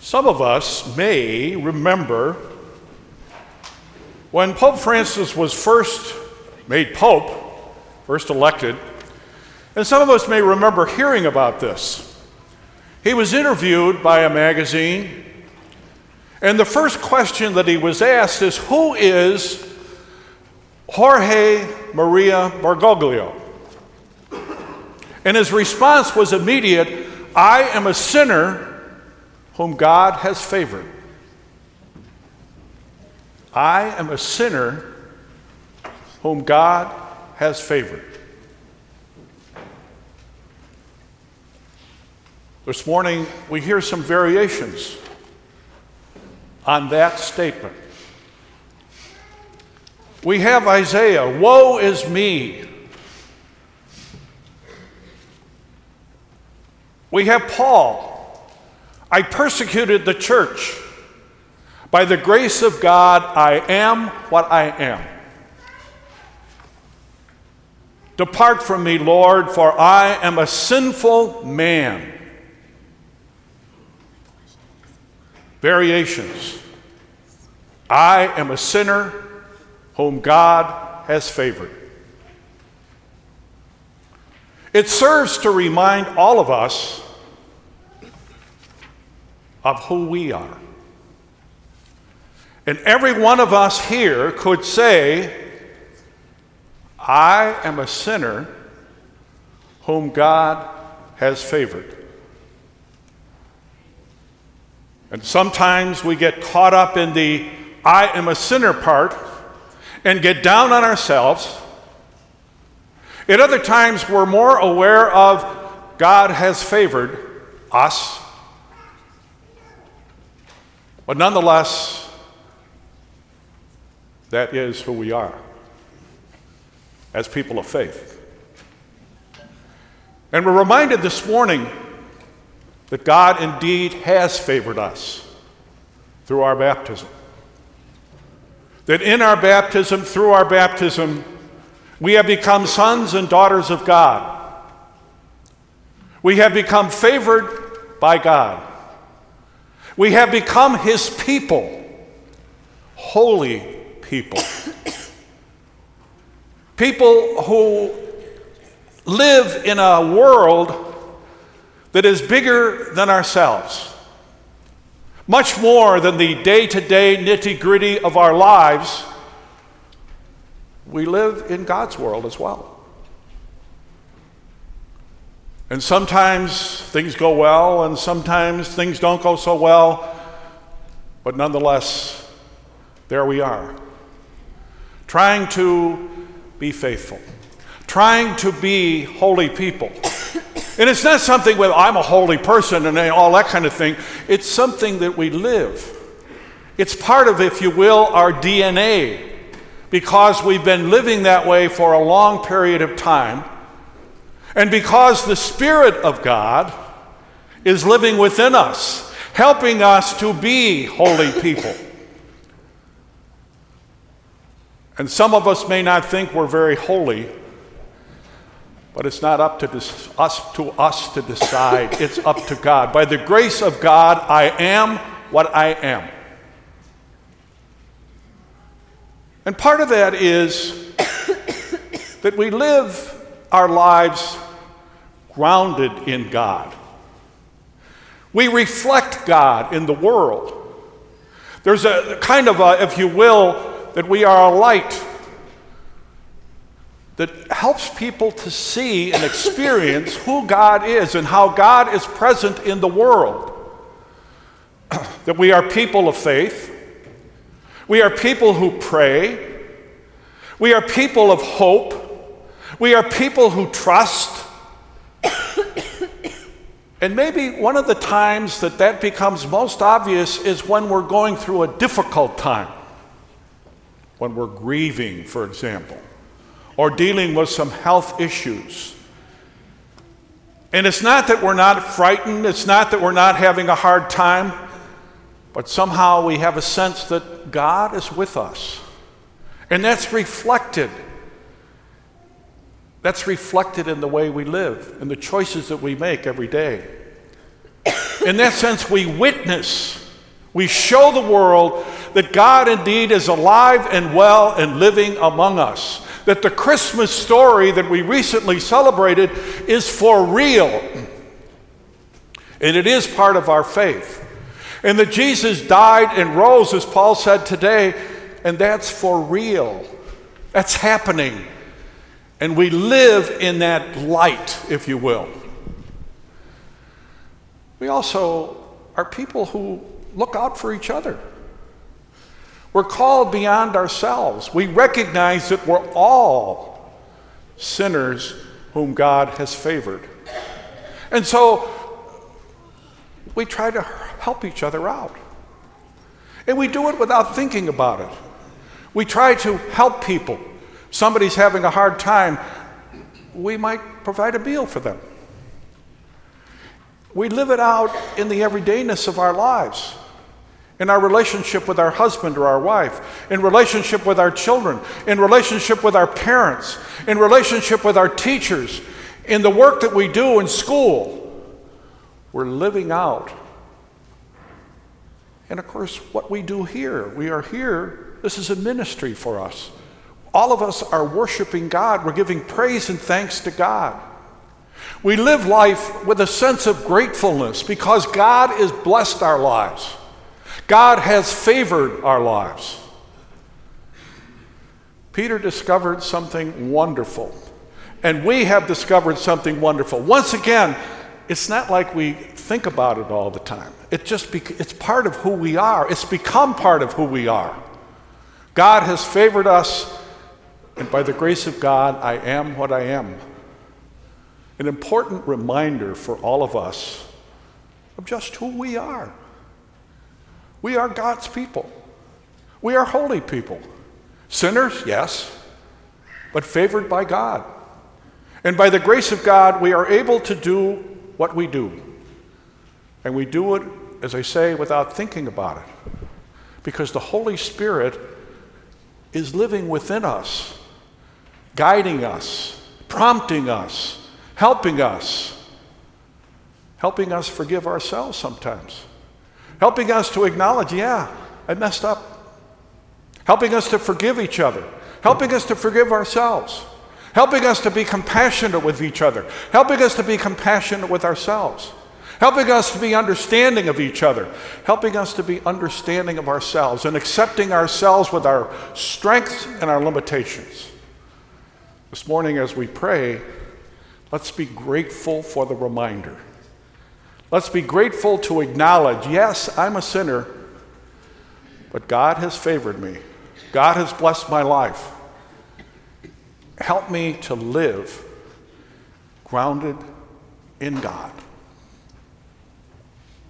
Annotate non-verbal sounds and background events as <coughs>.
Some of us may remember when Pope Francis was first made Pope, first elected, and some of us may remember hearing about this. He was interviewed by a magazine, and the first question that he was asked is Who is Jorge Mario Bergoglio? And his response was immediate I am a sinner whom God has favored. I am a sinner whom God has favored. This morning, we hear some variations on that statement. We have Isaiah, Woe is me! We have Paul, I persecuted the church. By the grace of God, I am what I am. Depart from me, Lord, for I am a sinful man. Variations. I am a sinner whom God has favored. It serves to remind all of us of who we are. And every one of us here could say, I am a sinner whom God has favored. And sometimes we get caught up in the I am a sinner part and get down on ourselves. At other times, we're more aware of God has favored us but nonetheless, that is who we are as people of faith. And we're reminded this morning that God indeed has favored us through our baptism. That in our baptism, through our baptism, we have become sons and daughters of God. We have become favored by God. We have become his people, holy people. people who live in a world that is bigger than ourselves, much more than the day to day nitty gritty of our lives. We live in God's world as well. And sometimes things go well, and sometimes things don't go so well, but nonetheless, there we are. Trying to be faithful, trying to be holy people. And it's not something where I'm a holy person and all that kind of thing. It's something that we live. It's part of, if you will, our DNA because we've been living that way for a long period of time. And because the Spirit of God is living within us, helping us to be holy people. And some of us may not think we're very holy, but it's not up to this, us to us to decide. It's up to God. By the grace of God, I am what I am. And part of that is <coughs> that we live our lives grounded in God. We reflect God in the world. There's a kind of a, if you will, that we are a light that helps people to see and experience who God is and how God is present in the world. <clears throat> that we are people of faith. We are people who pray. We are people of hope. We are people who trust. And maybe one of the times that that becomes most obvious is when we're going through a difficult time. When we're grieving, for example, or dealing with some health issues. And it's not that we're not frightened, it's not that we're not having a hard time, but somehow we have a sense that God is with us. And that's reflected that's reflected in the way we live, and the choices that we make every day. In that sense, we witness, we show the world that God indeed is alive and well and living among us. That the Christmas story that we recently celebrated is for real. And it is part of our faith. And that Jesus died and rose, as Paul said today, and that's for real. That's happening. And we live in that light, if you will. We also are people who look out for each other. We're called beyond ourselves. We recognize that we're all sinners whom God has favored. And so we try to help each other out. And we do it without thinking about it. We try to help people. Somebody's having a hard time, we might provide a meal for them. We live it out in the everydayness of our lives, in our relationship with our husband or our wife, in relationship with our children, in relationship with our parents, in relationship with our teachers, in the work that we do in school. We're living out. And of course, what we do here, we are here, this is a ministry for us. All of us are worshiping God, we're giving praise and thanks to God. We live life with a sense of gratefulness because God has blessed our lives. God has favored our lives. Peter discovered something wonderful, and we have discovered something wonderful. Once again, it's not like we think about it all the time. It just bec- it's part of who we are. It's become part of who we are. God has favored us, and by the grace of God, I am what I am an important reminder for all of us of just who we are. We are God's people. We are holy people. Sinners, yes, but favored by God. And by the grace of God, we are able to do what we do. And we do it, as I say, without thinking about it. Because the Holy Spirit is living within us, guiding us, prompting us, helping us, helping us forgive ourselves sometimes, helping us to acknowledge, yeah, I messed up, helping us to forgive each other, helping us to forgive ourselves, helping us to be compassionate with each other, helping us to be compassionate with ourselves. Helping us to be understanding of each other, helping us to be understanding of ourselves, and accepting ourselves with our strengths and our limitations. This morning, as we pray, Let's be grateful for the reminder. Let's be grateful to acknowledge yes, I'm a sinner, but God has favored me. God has blessed my life. Help me to live grounded in God.